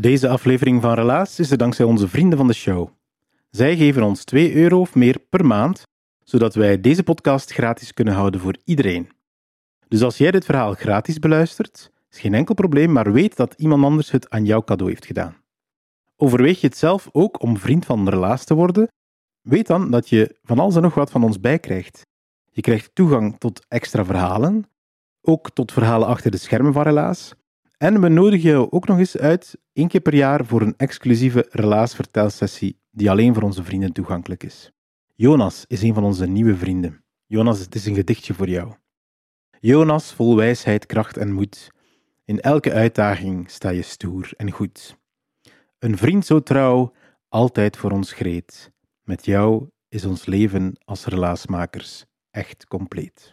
Deze aflevering van Relaas is er dankzij onze vrienden van de show. Zij geven ons 2 euro of meer per maand, zodat wij deze podcast gratis kunnen houden voor iedereen. Dus als jij dit verhaal gratis beluistert, is geen enkel probleem, maar weet dat iemand anders het aan jouw cadeau heeft gedaan. Overweeg je het zelf ook om vriend van Relaas te worden? Weet dan dat je van alles en nog wat van ons bijkrijgt. Je krijgt toegang tot extra verhalen, ook tot verhalen achter de schermen van Relaas. En we nodigen jou ook nog eens uit, één keer per jaar, voor een exclusieve Relaas-vertelsessie die alleen voor onze vrienden toegankelijk is. Jonas is een van onze nieuwe vrienden. Jonas, het is een gedichtje voor jou. Jonas, vol wijsheid, kracht en moed. In elke uitdaging sta je stoer en goed. Een vriend zo trouw, altijd voor ons greet. Met jou is ons leven als relaasmakers echt compleet.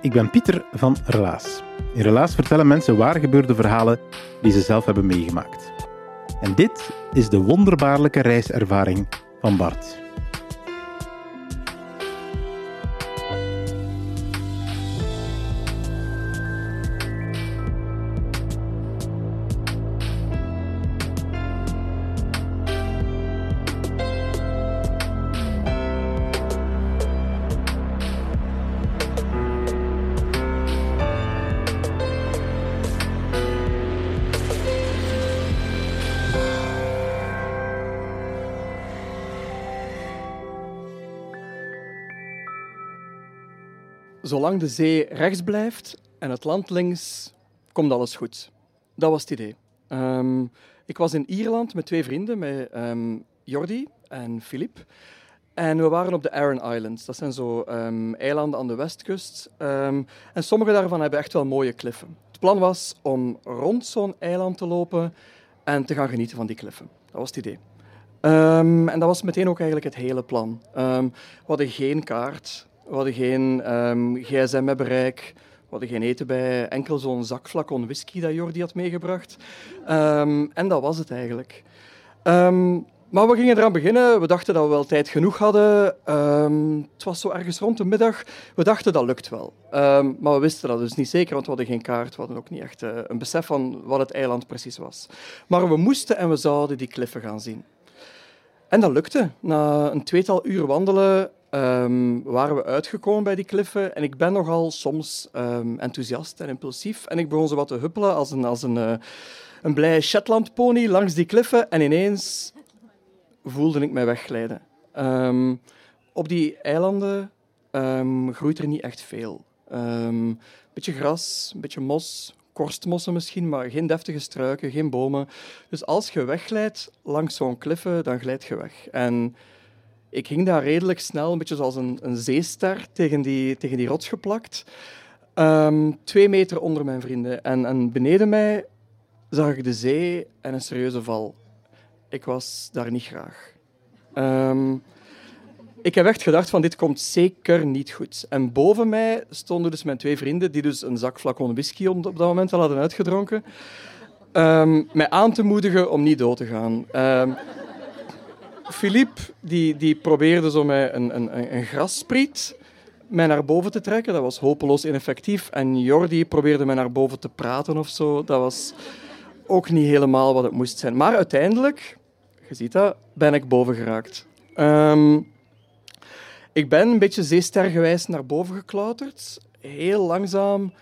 Ik ben Pieter van Relaas. In Relaas vertellen mensen waar gebeurde verhalen die ze zelf hebben meegemaakt. En dit is de wonderbaarlijke reiservaring van Bart. Zolang de zee rechts blijft en het land links, komt alles goed. Dat was het idee. Ehm, ik was in Ierland met twee vrienden, met ehm, Jordi en Filip. En we waren op de Aran Islands. Dat zijn zo ehm, eilanden aan de westkust. en sommige daarvan hebben echt wel mooie kliffen. Het plan was om rond zo'n eiland te lopen en te gaan genieten van die kliffen. Dat was het idee. en dat was meteen ook eigenlijk het hele plan. we hadden geen kaart. We hadden geen um, gsm met bereik. We hadden geen eten bij. Enkel zo'n zakflacon whisky dat Jordi had meegebracht. Um, en dat was het eigenlijk. Um, maar we gingen eraan beginnen. We dachten dat we wel tijd genoeg hadden. het was zo ergens rond de middag. We dachten dat lukt wel. maar we wisten dat dus niet zeker, want we hadden geen kaart. We hadden ook niet echt uh, een besef van wat het eiland precies was. Maar we moesten en we zouden die kliffen gaan zien. En dat lukte. Na een tweetal uur wandelen um, waren we uitgekomen bij die kliffen. En ik ben nogal soms um, enthousiast en impulsief. En ik begon zo wat te huppelen als een, als een, uh, een blij Shetland-pony langs die kliffen. En ineens voelde ik mij wegglijden. Um, op die eilanden groeit er niet echt veel. Een beetje gras, een beetje mos, korstmossen misschien, maar geen deftige struiken, geen bomen. Dus als je wegglijdt langs zo'n kliffen, dan glijd je weg. En ik ging daar redelijk snel, een beetje zoals een, een zeester, tegen die, tegen die rots geplakt. Um, twee meter onder mijn vrienden. En, en beneden mij zag ik de zee en een serieuze val. Ik was daar niet graag. Um, ik heb echt gedacht van dit komt zeker niet goed. En boven mij stonden dus mijn twee vrienden, die dus een zak flacon whisky op dat moment hadden uitgedronken, um, mij aan te moedigen om niet dood te gaan. Philippe die, die probeerde zo met een, een, een grasspriet mij naar boven te trekken. Dat was hopeloos ineffectief. En Jordi probeerde mij naar boven te praten of zo. Dat was ook niet helemaal wat het moest zijn. Maar uiteindelijk, je ziet dat, ben ik boven geraakt. Um, ik ben een beetje zeestergewijs naar boven geklauterd. Heel langzaam.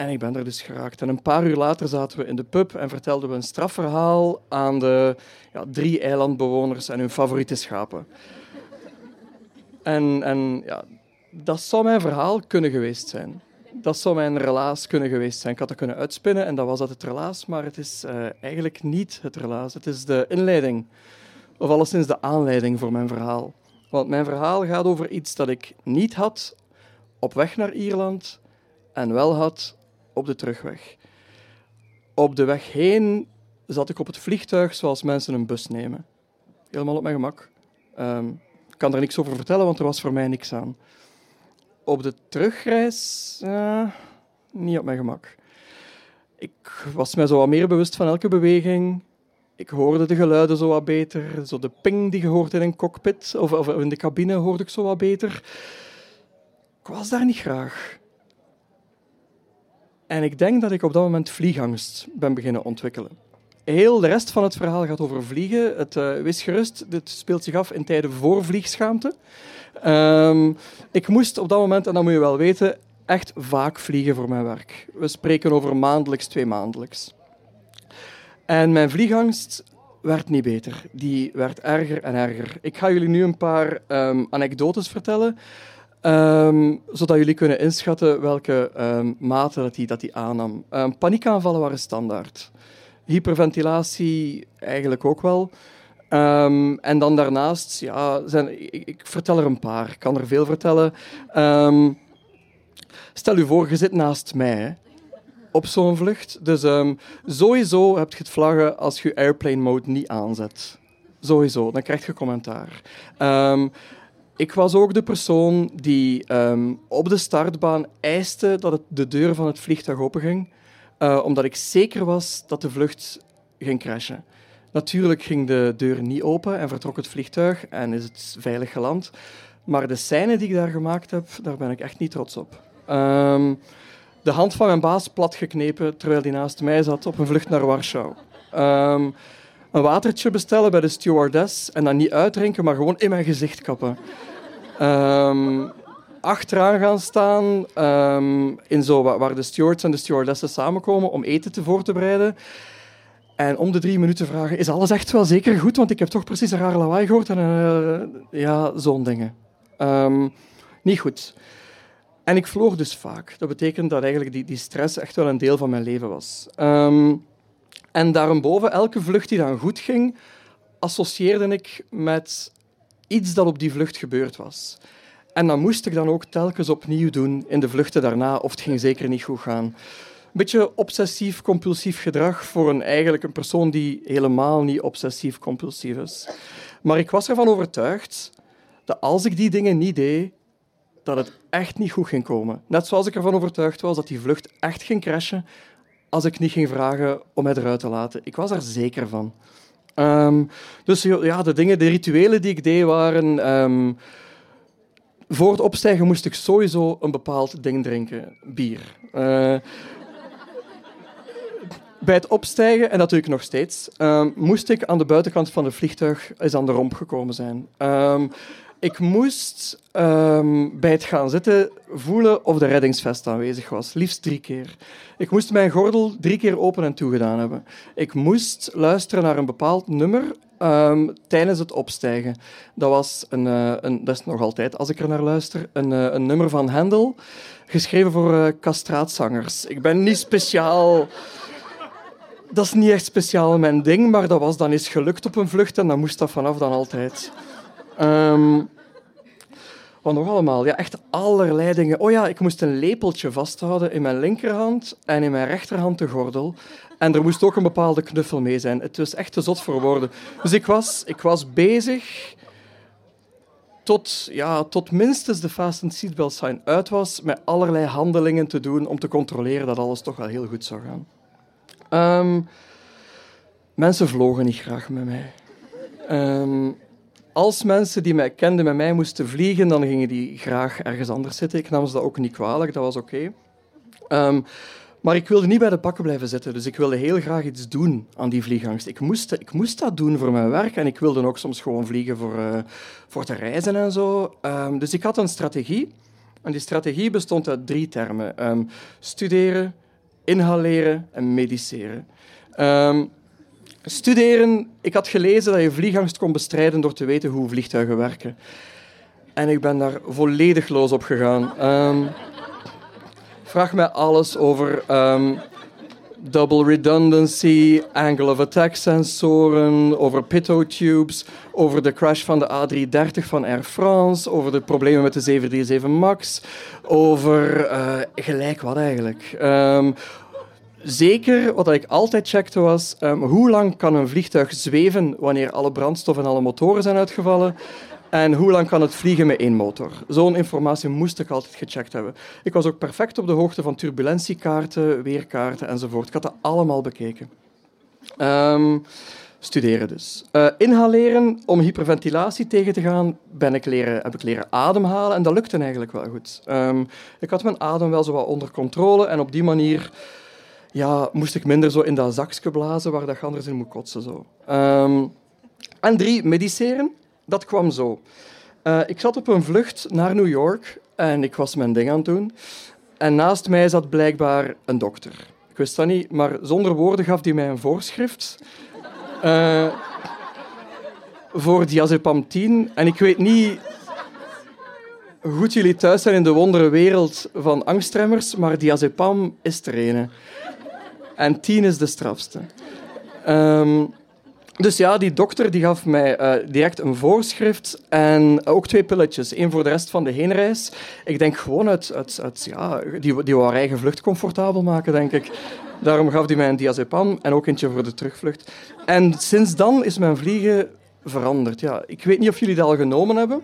En ik ben er dus geraakt. En een paar uur later zaten we in de pub en vertelden we een strafverhaal aan de ja, drie eilandbewoners en hun favoriete schapen. En, en ja, dat zou mijn verhaal kunnen geweest zijn. Dat zou mijn relaas kunnen geweest zijn. Ik had dat kunnen uitspinnen en dat was dat het relaas, maar het is uh, eigenlijk niet het relaas. Het is de inleiding, of alleszins de aanleiding voor mijn verhaal. Want mijn verhaal gaat over iets dat ik niet had op weg naar Ierland en wel had op de terugweg. Op de weg heen zat ik op het vliegtuig zoals mensen een bus nemen. Helemaal op mijn gemak. Um, ik kan er niks over vertellen, want er was voor mij niks aan. Op de terugreis, uh, niet op mijn gemak. Ik was mij zo wat meer bewust van elke beweging. Ik hoorde de geluiden zo wat beter. Zo de ping die je hoort in een cockpit of, of in de cabine hoorde ik zo wat beter. Ik was daar niet graag. En ik denk dat ik op dat moment vliegangst ben beginnen ontwikkelen. Heel de rest van het verhaal gaat over vliegen. Het, uh, wees gerust, dit speelt zich af in tijden voor vliegschaamte. Um, ik moest op dat moment, en dat moet je wel weten, echt vaak vliegen voor mijn werk. We spreken over maandelijks, twee maandelijks. En mijn vliegangst werd niet beter. Die werd erger en erger. Ik ga jullie nu een paar um, anekdotes vertellen, um, zodat jullie kunnen inschatten welke um, mate dat die, dat aannam. paniekaanvallen waren standaard. Hyperventilatie eigenlijk ook wel. Um, en dan daarnaast, ja, zijn, ik, vertel er een paar. Ik kan er veel vertellen. Um, stel u voor, je zit naast mij op zo'n vlucht. Dus um, sowieso heb je het vlaggen als je airplane mode niet aanzet. Sowieso, dan krijg je commentaar. Ik was ook de persoon die op de startbaan eiste dat de deur van het vliegtuig openging. Uh, omdat ik zeker was dat de vlucht ging crashen. Natuurlijk ging de deur niet open en vertrok het vliegtuig en is het veilig geland. Maar de scène die ik daar gemaakt heb, daar ben ik echt niet trots op. Um, de hand van mijn baas platgeknepen terwijl hij naast mij zat op een vlucht naar Warschau. Um, een watertje bestellen bij de stewardess en dan niet uitdrinken, maar gewoon in mijn gezicht kappen. Um, achteraan gaan staan, in zo, waar de stewards en de stewardessen samenkomen om eten te voor te bereiden. En om de drie minuten vragen, is alles echt wel zeker goed? Want ik heb toch precies een rare lawaai gehoord. En uh, ja, zo'n dingen. Um, niet goed. En ik vloog dus vaak. Dat betekent dat eigenlijk die, die stress echt wel een deel van mijn leven was. Um, en daarboven, elke vlucht die dan goed ging, associeerde ik met iets dat op die vlucht gebeurd was. En dan moest ik dan ook telkens opnieuw doen in de vluchten daarna, of het ging zeker niet goed gaan beetje obsessief-compulsief gedrag voor een, eigenlijk een persoon die helemaal niet obsessief-compulsief is. Maar ik was ervan overtuigd dat als ik die dingen niet deed, dat het echt niet goed ging komen. Net zoals ik ervan overtuigd was dat die vlucht echt ging crashen als ik niet ging vragen om mij eruit te laten. Ik was er zeker van. Um, dus ja, de dingen, de rituelen die ik deed waren... Um, voor het opstijgen moest ik sowieso een bepaald ding drinken. Bier. Uh, bij het opstijgen, en dat doe ik nog steeds, um, moest ik aan de buitenkant van het vliegtuig eens aan de romp gekomen zijn. Ik moest um, bij het gaan zitten voelen of de reddingsvest aanwezig was, liefst drie keer. Ik moest mijn gordel drie keer open en toegedaan hebben. Ik moest luisteren naar een bepaald nummer um, tijdens het opstijgen. Dat was een, uh, een, dat is nog altijd, als ik er naar luister, een, uh, een nummer van Handel, geschreven voor uh, kastraatzangers. Ik ben niet speciaal dat is niet echt speciaal mijn ding, maar dat was dan eens gelukt op een vlucht en dan moest dat vanaf dan altijd. Um, wat nog allemaal? Ja, echt allerlei dingen. Oh ja, ik moest een lepeltje vasthouden in mijn linkerhand en in mijn rechterhand de gordel. En er moest ook een bepaalde knuffel mee zijn. Het was echt te zot voor woorden. Dus ik was, ik was bezig tot, ja, tot minstens de fasten seatbelt sign uit was, met allerlei handelingen te doen om te controleren dat alles toch wel heel goed zou gaan. Um, mensen vlogen niet graag met mij. Um, als mensen die mij kenden met mij moesten vliegen, dan gingen die graag ergens anders zitten. Ik nam ze dat ook niet kwalijk, dat was oké. Um, maar ik wilde niet bij de pakken blijven zitten, dus ik wilde heel graag iets doen aan die vliegangst. Ik moest, ik moest dat doen voor mijn werk en ik wilde ook soms gewoon vliegen voor, uh, voor te reizen en zo. Um, dus ik had een strategie. En die strategie bestond uit drie termen. Um, studeren, inhaleren en mediceren. Studeren, ik had gelezen dat je vliegangst kon bestrijden door te weten hoe vliegtuigen werken. En ik ben daar volledig los op gegaan. Ehm, vraag mij alles over ehm, double redundancy, angle of attack sensoren, over pitot-tubes, over de crash van de A330 van Air France, over de problemen met de 737 MAX, over uh, gelijk wat eigenlijk. Um, zeker, wat ik altijd checkte was, um, hoe lang kan een vliegtuig zweven wanneer alle brandstof en alle motoren zijn uitgevallen? En hoe lang kan het vliegen met één motor? Zo'n informatie moest ik altijd gecheckt hebben. Ik was ook perfect op de hoogte van turbulentiekaarten, weerkaarten enzovoort. Ik had dat allemaal bekeken. Um, studeren dus. Uh, inhaleren om hyperventilatie tegen te gaan, ben ik leren, heb ik leren ademhalen en dat lukte eigenlijk wel goed. Um, ik had mijn adem wel zo wat onder controle en op die manier ja, moest ik minder zo in dat zakje blazen waar dat anders in moet kotsen. Zo. Um, en drie, mediceren dat kwam zo. Uh, ik zat op een vlucht naar New York en ik was mijn ding aan het doen. En naast mij zat blijkbaar een dokter. Ik wist dat niet, maar zonder woorden gaf hij mij een voorschrift. Uh, voor diazepam 10. En ik weet niet hoe goed jullie thuis zijn in de wondere wereld van angstremmers, maar diazepam is er een. En 10 is de strafste. Um, dus ja, die dokter die gaf mij uh, direct een voorschrift en ook twee pilletjes. Eén voor de rest van de heenreis. Ik denk gewoon uit... uit, uit ja, die, die wou haar eigen vlucht comfortabel maken, denk ik. Daarom gaf hij mij een diazepam en ook eentje voor de terugvlucht. En sinds dan is mijn vliegen veranderd. Ja, ik weet niet of jullie dat al genomen hebben.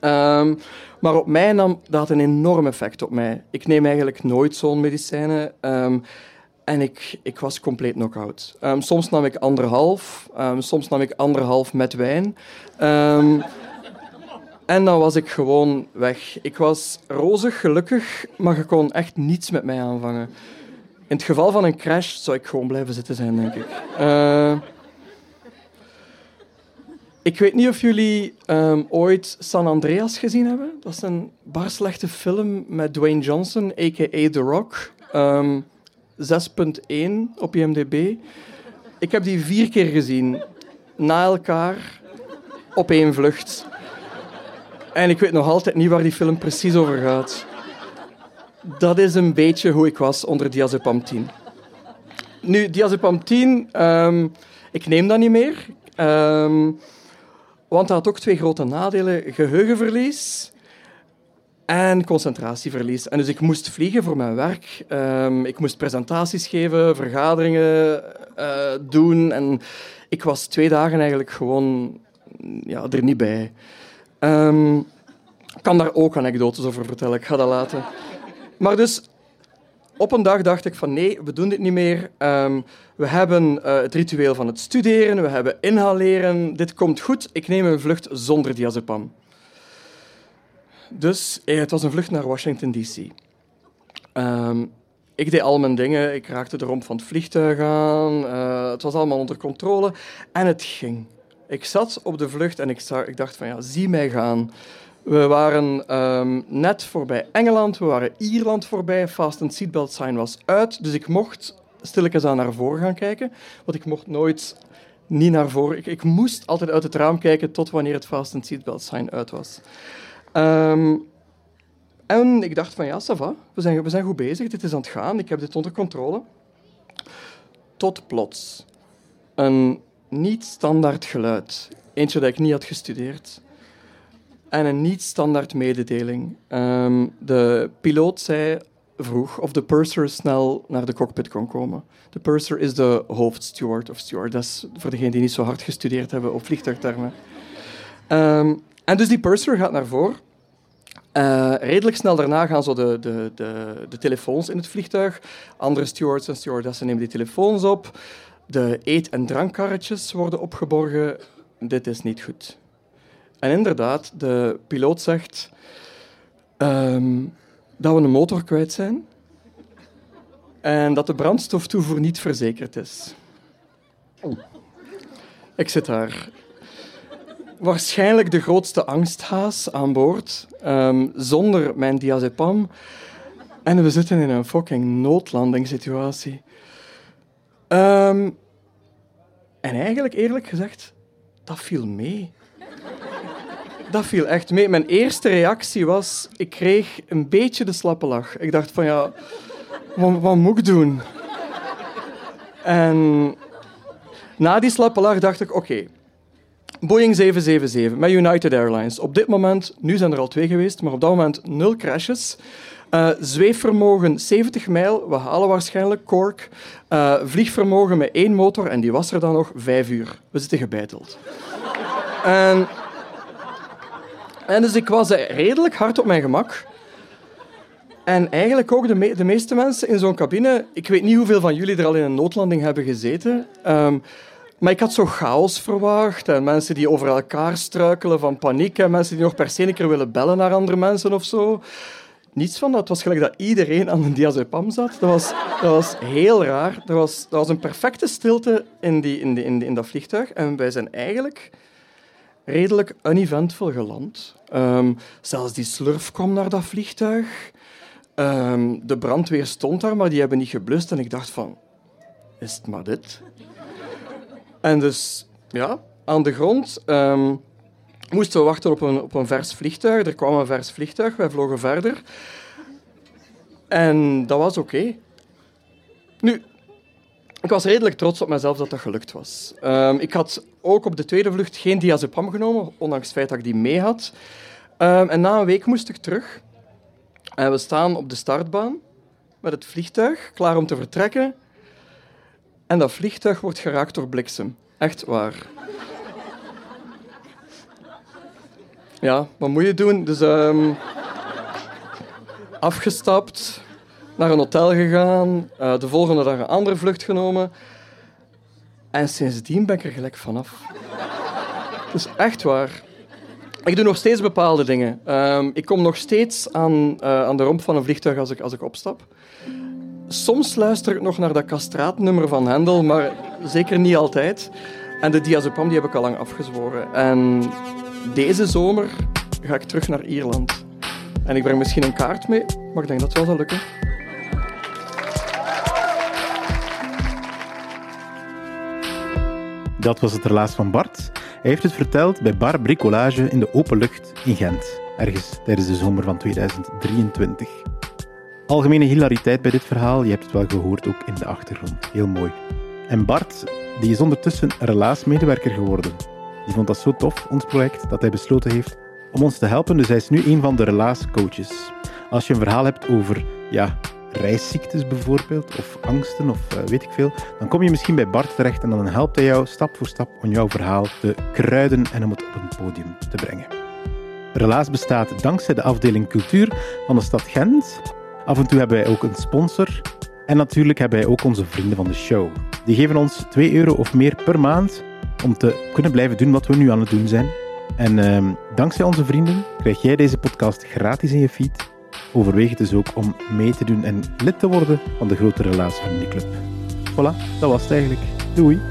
Um, maar op mij nam dat een enorm effect op mij. Ik neem eigenlijk nooit zo'n medicijnen. Um, en ik, ik was compleet knock-out. Um, soms nam ik anderhalf, um, soms nam ik anderhalf met wijn. Um, en dan was ik gewoon weg. Ik was rozig, gelukkig, maar je kon echt niets met mij aanvangen. In het geval van een crash zou ik gewoon blijven zitten zijn, denk ik. Ik weet niet of jullie ooit San Andreas gezien hebben. Dat is een bar slechte film met Dwayne Johnson, a.k.a. The Rock. 6.1 op IMDb. Ik heb die vier keer gezien, na elkaar, op één vlucht. En ik weet nog altijd niet waar die film precies over gaat. Dat is een beetje hoe ik was onder diazepam 10. Nu, diazepam 10, um, ik neem dat niet meer. Um, want dat had ook twee grote nadelen. Geheugenverlies en concentratieverlies. En dus ik moest vliegen voor mijn werk. Um, ik moest presentaties geven, vergaderingen uh, doen. En ik was twee dagen eigenlijk gewoon ja, er niet bij. Um, ik kan daar ook anekdotes over vertellen. Ik ga dat laten. Maar dus op een dag dacht ik van nee, we doen dit niet meer. Um, we hebben uh, het ritueel van het studeren, we hebben inhaleren. Dit komt goed. Ik neem een vlucht zonder diazepam. Dus eh, het was een vlucht naar Washington, D.C. Um, ik deed al mijn dingen. Ik raakte de romp van het vliegtuig aan. Uh, het was allemaal onder controle. En het ging. Ik zat op de vlucht en ik, zag, ik dacht van ja, zie mij gaan. We waren um, net voorbij Engeland, we waren Ierland voorbij. Fast seatbelt sign was uit, dus ik mocht stilletjes aan naar voren gaan kijken. Want ik mocht nooit niet naar voren. Ik, ik moest altijd uit het raam kijken tot wanneer het fast seatbelt sign uit was. Um, en ik dacht van ja, ça va. We zijn, we zijn goed bezig, dit is aan het gaan, ik heb dit onder controle. Tot plots een niet-standaard geluid. Eentje dat ik niet had gestudeerd. En een niet-standaard mededeling. Um, de piloot zei vroeg of de purser snel naar de cockpit kon komen. De purser is de hoofdsteward of stewardess, voor degenen die niet zo hard gestudeerd hebben op vliegtuigtermen. Um, en dus die purser gaat naar voren. Uh, redelijk snel daarna gaan zo de, de, de, de, telefoons in het vliegtuig. Andere stewards en stewardessen nemen die telefoons op. De eet- en drankkarretjes worden opgeborgen. Dit is niet goed. En inderdaad, de piloot zegt um, dat we een motor kwijt zijn en dat de brandstoftoevoer niet verzekerd is. Ik zit daar waarschijnlijk de grootste angsthaas aan boord, um, zonder mijn diazepam. En we zitten in een fucking noodlandingssituatie. Um, en eigenlijk, eerlijk gezegd, dat viel mee. dat viel echt mee. Mijn eerste reactie was, ik kreeg een beetje de slappe lach. Ik dacht van ja, wat moet ik doen? En na die slappe lach dacht ik, oké, Boeing 777 met United Airlines. Op dit moment, nu zijn er al twee geweest, maar op dat moment nul crashes. Uh, zweefvermogen 70 mijl, we halen waarschijnlijk Cork. Uh, vliegvermogen met één motor en die was er dan nog vijf uur. We zitten gebeiteld. en, en dus ik was redelijk hard op mijn gemak. En eigenlijk ook de, de meeste mensen in zo'n cabine... Ik weet niet hoeveel van jullie er al in een noodlanding hebben gezeten. Um, maar ik had zo chaos verwacht en mensen die over elkaar struikelen van paniek en mensen die nog per se een keer willen bellen naar andere mensen of zo. Niets van dat. Het was gelijk dat iedereen aan een diazepam zat. Dat was, dat was heel raar. Er was, was een perfecte stilte in, die, in, die, in, in dat vliegtuig. En wij zijn eigenlijk redelijk uneventvol geland. Um, zelfs die slurf kwam naar dat vliegtuig. Um, de brandweer stond daar, maar die hebben niet geblust. En ik dacht van, is het maar dit? En dus, ja, aan de grond um, moesten we wachten op een, op een vers vliegtuig. Er kwam een vers vliegtuig, wij vlogen verder. En dat was oké. Nu, ik was redelijk trots op mezelf dat dat gelukt was. Um, ik had ook op de tweede vlucht geen diazepam genomen, ondanks het feit dat ik die mee had. Um, en na een week moest ik terug. En we staan op de startbaan met het vliegtuig, klaar om te vertrekken. En dat vliegtuig wordt geraakt door bliksem. Echt waar. Ja, wat moet je doen? Dus um, afgestapt, naar een hotel gegaan, uh, de volgende dag een andere vlucht genomen. En sindsdien ben ik er gelijk vanaf. Is echt waar. Ik doe nog steeds bepaalde dingen. Um, ik kom nog steeds aan, uh, aan de romp van een vliegtuig als ik, als ik opstap. Soms luister ik nog naar dat kastraatnummer van Hendel, maar zeker niet altijd. En de diazepam die heb ik al lang afgezworen. En deze zomer ga ik terug naar Ierland. En ik breng misschien een kaart mee, maar ik denk dat het wel zal lukken. Dat was het relaas van Bart. Hij heeft het verteld bij Bar Bricolage in de open lucht in Gent, ergens tijdens de zomer van 2023. Algemene hilariteit bij dit verhaal, je hebt het wel gehoord ook in de achtergrond. Heel mooi. En Bart, die is ondertussen relaasmedewerker geworden. Die vond dat zo tof, ons project, dat hij besloten heeft om ons te helpen. Dus hij is nu een van de relaascoaches. Als je een verhaal hebt over ja, reisziektes bijvoorbeeld, of angsten, of uh, weet ik veel, dan kom je misschien bij Bart terecht en dan helpt hij jou stap voor stap om jouw verhaal te kruiden en om het op een podium te brengen. Relaas bestaat dankzij de afdeling cultuur van de stad Gent. Af en toe hebben wij ook een sponsor. En natuurlijk hebben wij ook onze vrienden van de show. Die geven ons 2 euro of meer per maand om te kunnen blijven doen wat we nu aan het doen zijn. En uh, dankzij onze vrienden krijg jij deze podcast gratis in je feed. Overweeg het dus ook om mee te doen en lid te worden van de grote Relaas Club. Voilà, dat was het eigenlijk. Doei!